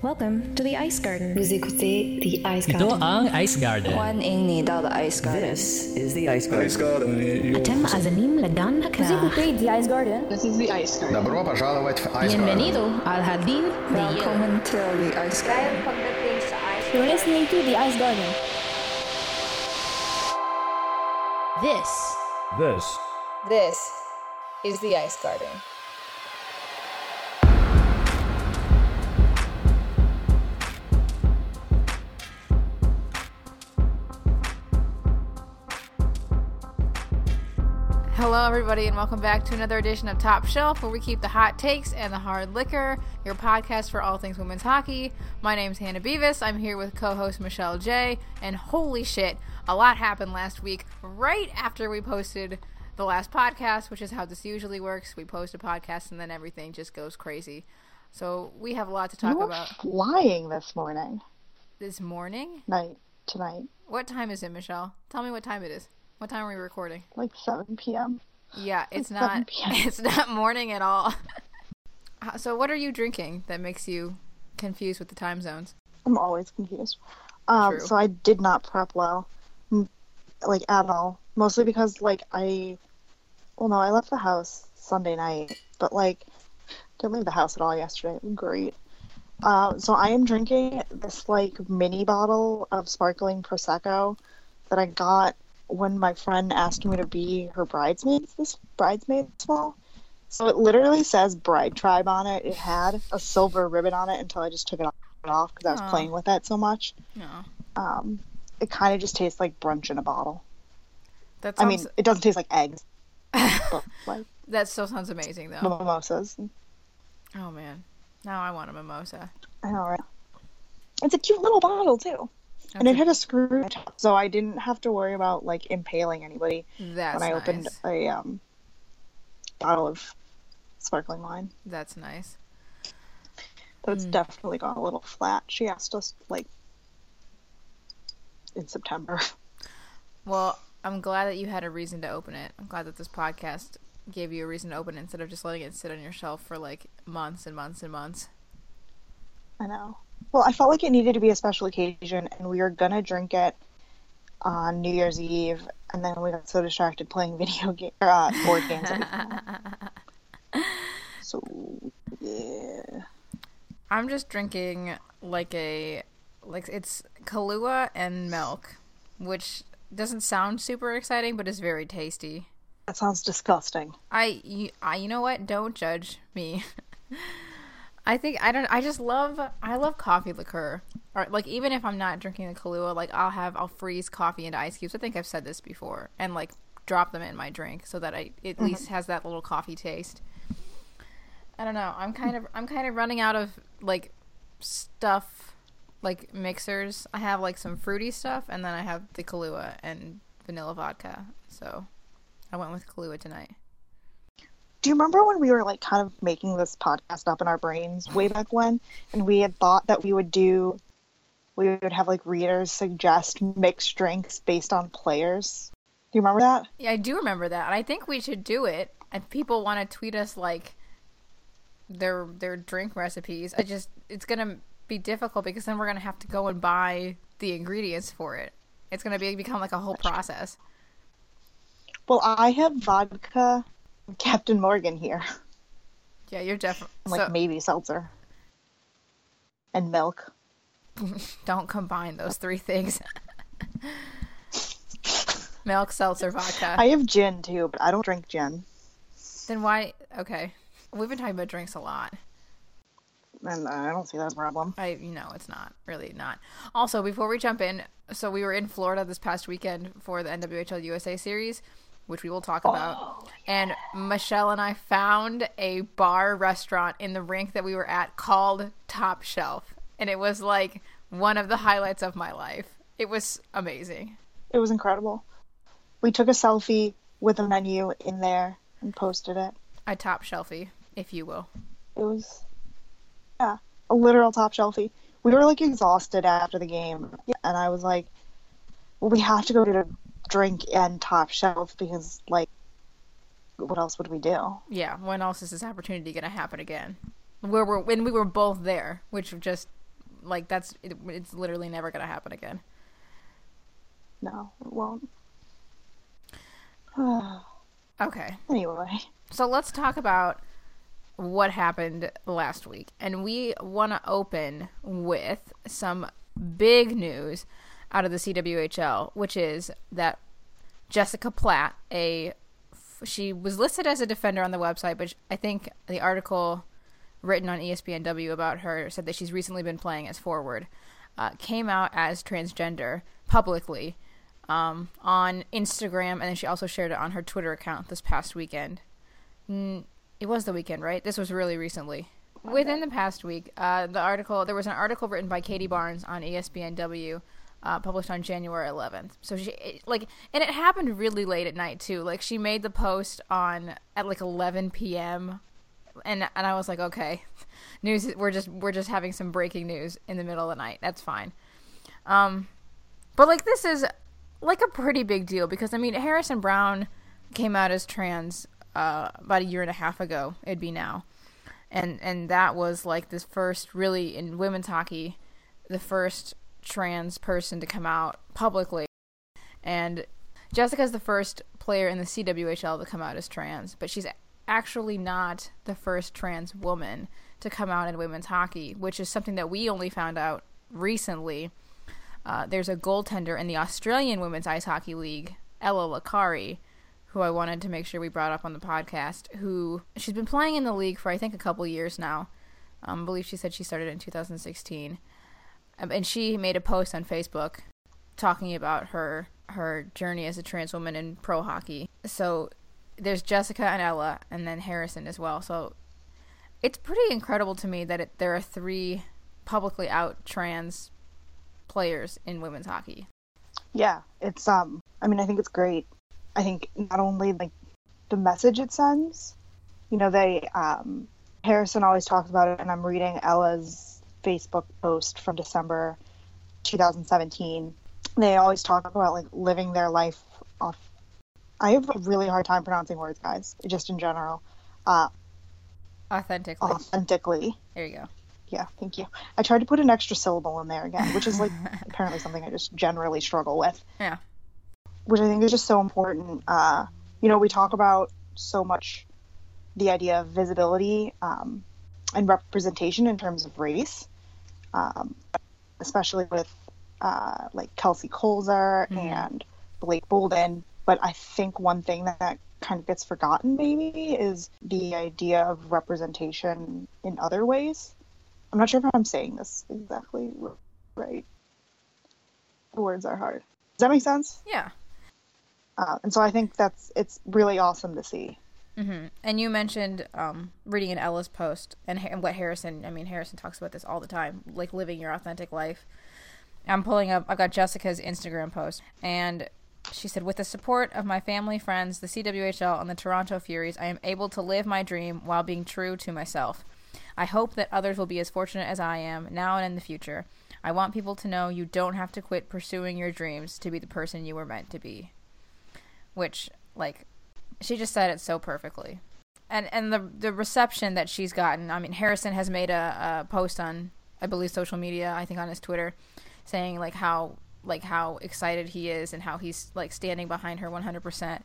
Welcome to the Ice Garden. Vous écoutez The Ice Garden. Ito ang Ice Garden. 欢迎你到 The Ice Garden. This is the Ice Garden. אתם מאזינים לדן הקרח. Vous écoutez The Ice Garden. This is the Ice Garden. Добро пожаловать в Ice Garden. Bienvenido al jardín de Welcome to the Ice Garden. You're listening to The Ice Garden. This. This. This is the Ice Garden. Hello, everybody, and welcome back to another edition of Top Shelf, where we keep the hot takes and the hard liquor, your podcast for all things women's hockey. My name's Hannah Bevis. I'm here with co host Michelle J. And holy shit, a lot happened last week, right after we posted the last podcast, which is how this usually works. We post a podcast, and then everything just goes crazy. So we have a lot to talk You were about flying this morning, this morning. night, tonight, What time is it, Michelle? Tell me what time it is. What time are we recording? like 7 p.m. Yeah, it's Like not. It's not morning at all. Uh, so, what are you drinking that makes you confused with the time zones? I'm always confused. Um, so I did not prep well, like at all. Mostly because like I, well, no, I left the house Sunday night, but like didn't leave the house at all yesterday. Great. Uh, so I am drinking this like mini bottle of sparkling prosecco that I got when my friend asked me to be her bridesmaids this bridesmaids fall. So it literally says bride tribe on it. It had a silver ribbon on it until I just took it off because I was playing with that so much. No, Um, it kind of just tastes like brunch in a bottle. that I mean, it doesn't taste like eggs, like that still sounds amazing, though. mimosas. Oh man, now I want a mimosa. I know, right? It's a cute little bottle too, and it That's, had a screw, top, so I didn't have to worry about like impaling anybody that's when I nice. opened a um bottle of sparkling wine. That's nice. But it's Hmm. definitely gone a little flat. She asked us like in September. Well, I'm glad that you had a reason to open it. I'm glad that this podcast gave you a reason to open it instead of just letting it sit on your shelf for like months and months and months. I know. Well, I felt like it needed to be a special occasion, and we were gonna drink it on New Year's Eve, and then we got so distracted playing video game uh, board games. so yeah, I'm just drinking like a like it's Kahlua and milk, which doesn't sound super exciting, but is very tasty. that sounds disgusting. I you, I you know what? Don't judge me. I think I don't. I just love. I love coffee liqueur. Or like even if I'm not drinking the Kahlua, like I'll have I'll freeze coffee into ice cubes. I think I've said this before, and like drop them in my drink so that I it at mm-hmm. least has that little coffee taste. I don't know. I'm kind of I'm kind of running out of like stuff like mixers. I have like some fruity stuff, and then I have the Kahlua and vanilla vodka. So I went with Kahlua tonight. Do you remember when we were like kind of making this podcast up in our brains way back when, and we had thought that we would do, we would have like readers suggest mixed drinks based on players. Do you remember that? Yeah, I do remember that. And I think we should do it. If people want to tweet us like their their drink recipes, I just it's gonna be difficult because then we're gonna have to go and buy the ingredients for it. It's gonna be become like a whole process. Well, I have vodka, Captain Morgan here. Yeah, you're definitely like so, maybe seltzer and milk. don't combine those three things. Milk, seltzer, vodka. I have gin too, but I don't drink gin, Then why? Okay, we've been talking about drinks a lot. and I don't see that problem. I you know it's not really not. Also, before we jump in, so we were in Florida this past weekend for the NWHL USA series, which we will talk oh. about. And Michelle and I found a bar restaurant in the rink that we were at called Top Shelf, and it was like one of the highlights of my life. It was amazing. It was incredible. We took a selfie with a menu in there and posted it. I top shelfie, if you will. It was, yeah, a literal top shelfie. We were like exhausted after the game, and I was like, well, we have to go to the drink and top shelf because, like, what else would we do? Yeah, when else is this opportunity going to happen again? Where we're when we were both there, which just like that's it, it's literally never gonna happen again. No, it won't. Okay. anyway, So let's talk about what happened last week. And we want to open with some big news out of the CWHL, which is that Jessica Platt, a she was listed as a defender on the website, but I think the article written on ESPNW about her said that she's recently been playing as forward. Uh, came out as transgender publicly um, on Instagram, and then she also shared it on her Twitter account this past weekend. Mm, it was the weekend, right? This was really recently. Within the past week, uh, the article there was an article written by Katie Barnes on ESPNW, uh, published on January 11th. So she like, and it happened really late at night too. Like she made the post on at like 11 p.m. And and I was like, okay, news. We're just we're just having some breaking news in the middle of the night. That's fine. Um, but like this is like a pretty big deal because I mean Harrison Browne came out as trans uh, about a year and a half ago. It'd be now, and and that was like this first really in women's hockey, the first trans person to come out publicly, and Jessica is the first player in the CWHL to come out as trans, but she's actually not the first trans woman to come out in women's hockey, which is something that we only found out recently. Uh, there's a goaltender in the Australian Women's Ice Hockey League, Ella Lakari, who I wanted to make sure we brought up on the podcast. Who she's been playing in the league for I think a couple years now. Um, I believe she said she started in 2016, um, and she made a post on Facebook talking about her her journey as a trans woman in pro hockey. So there's Jessica and Ella, and then Harrison as well. So it's pretty incredible to me that it, there are three publicly out trans players in women's hockey. yeah, it's um. I mean, I think it's great. I think not only like the message it sends, you know, they um, Harrison always talks about it, and I'm reading Ella's Facebook post from December 2017. They always talk about like living their life off. I have a really hard time pronouncing words, guys, just in general. Uh, Authentically. authentically. There you go. Yeah, thank you. I tried to put an extra syllable in there again, which is like apparently something I just generally struggle with. Yeah. which I think is just so important. Uh, you know, we talk about so much the idea of visibility um, and representation in terms of race, um, especially with uh, like Kelsey Koelzer and Blake Bolden. But I think one thing that, that kind of gets forgotten maybe is the idea of representation in other ways. I'm not sure if I'm saying this exactly right. The words are hard. Does that make sense? Yeah. Uh, and so I think that's it's really awesome to see. Hmm And you mentioned um, reading an Ella's post and, and what Harrison, I mean, Harrison talks about this all the time, like living your authentic life. I'm pulling up, I've got Jessica's Instagram post, and she said, With the support of my family, friends, the CWHL, and the Toronto Furies, I am able to live my dream while being true to myself. I hope that others will be as fortunate as I am, now and in the future. I want people to know you don't have to quit pursuing your dreams to be the person you were meant to be. Which, like, she just said it so perfectly. And and the the reception that she's gotten. I mean, Harrison has made a, a post on, I believe, social media. I think on his Twitter, saying like how like how excited he is and how he's like standing behind her 100%.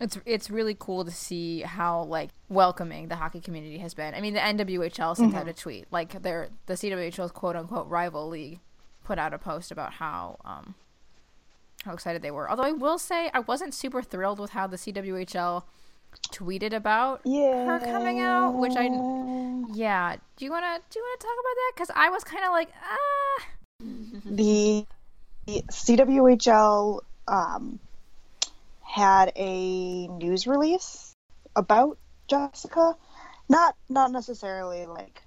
It's it's really cool to see how like welcoming the hockey community has been. I mean, the NWHL sent out a tweet like their the CWHL's quote unquote rival league put out a post about how um how excited they were. Although I will say I wasn't super thrilled with how the CWHL tweeted about Yeah. her coming out, which I yeah. Do you wanna do you wanna talk about that? Because I was kind of like ah. The, the CWHL um, had a news release about Jessica, not not necessarily like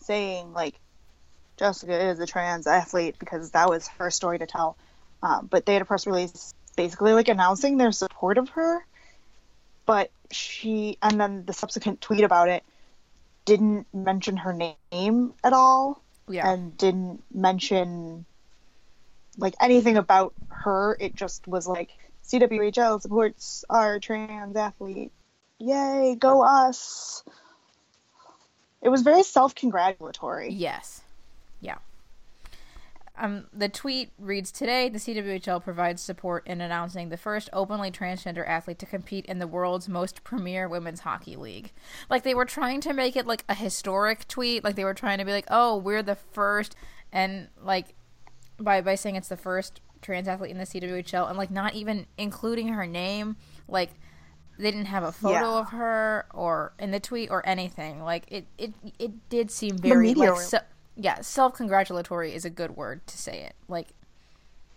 saying like Jessica is a trans athlete because that was her story to tell, um, but they had a press release basically like announcing their support of her, but she and then the subsequent tweet about it didn't mention her name at all Yeah. and didn't mention like anything about her. It just was like CWHL supports our trans athlete. Yay, go us. It was very self congratulatory. Yes. Yeah. Um, the tweet reads Today, the CWHL provides support in announcing the first openly transgender athlete to compete in the world's most premier women's hockey league. Like, they were trying to make it like a historic tweet. Like, they were trying to be like, oh, we're the first. And, like, by, by saying it's the first trans athlete in the CWHL and, like, not even including her name. Like, they didn't have a photo Yeah. of her or in the tweet or anything. Like, it, it, it did seem very, media like, so, yeah, self congratulatory is a good word to say it. Like,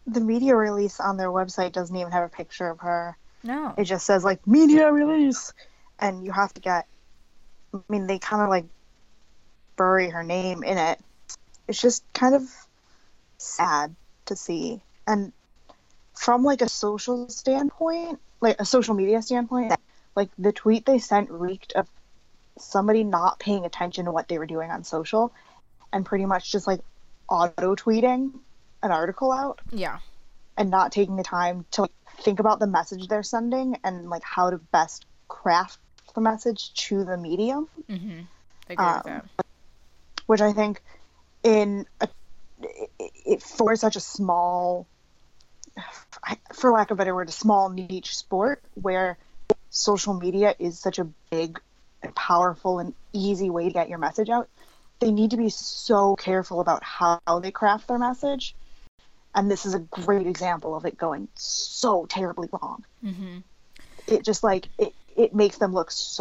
The media release on their website doesn't even have a picture of her. no. It just says like media release, and you have to get. I mean, they kind of like bury her name in it. It's just kind of sad to see, and from like a social standpoint, like a social media standpoint, like the tweet they sent reeked of somebody not paying attention to what they were doing on social, and pretty much just like auto tweeting an article out yeah. and not taking the time to like, think about the message they're sending and like how to best craft the message to the medium Mm-hmm. I agree Um, with that. which i think in a, it, it, for such a small for lack of a better word a small niche sport where social media is such a big powerful and easy way to get your message out they need to be so careful about how they craft their message and this is a great example of it going so terribly wrong Mm-hmm. it just like it, it makes them look so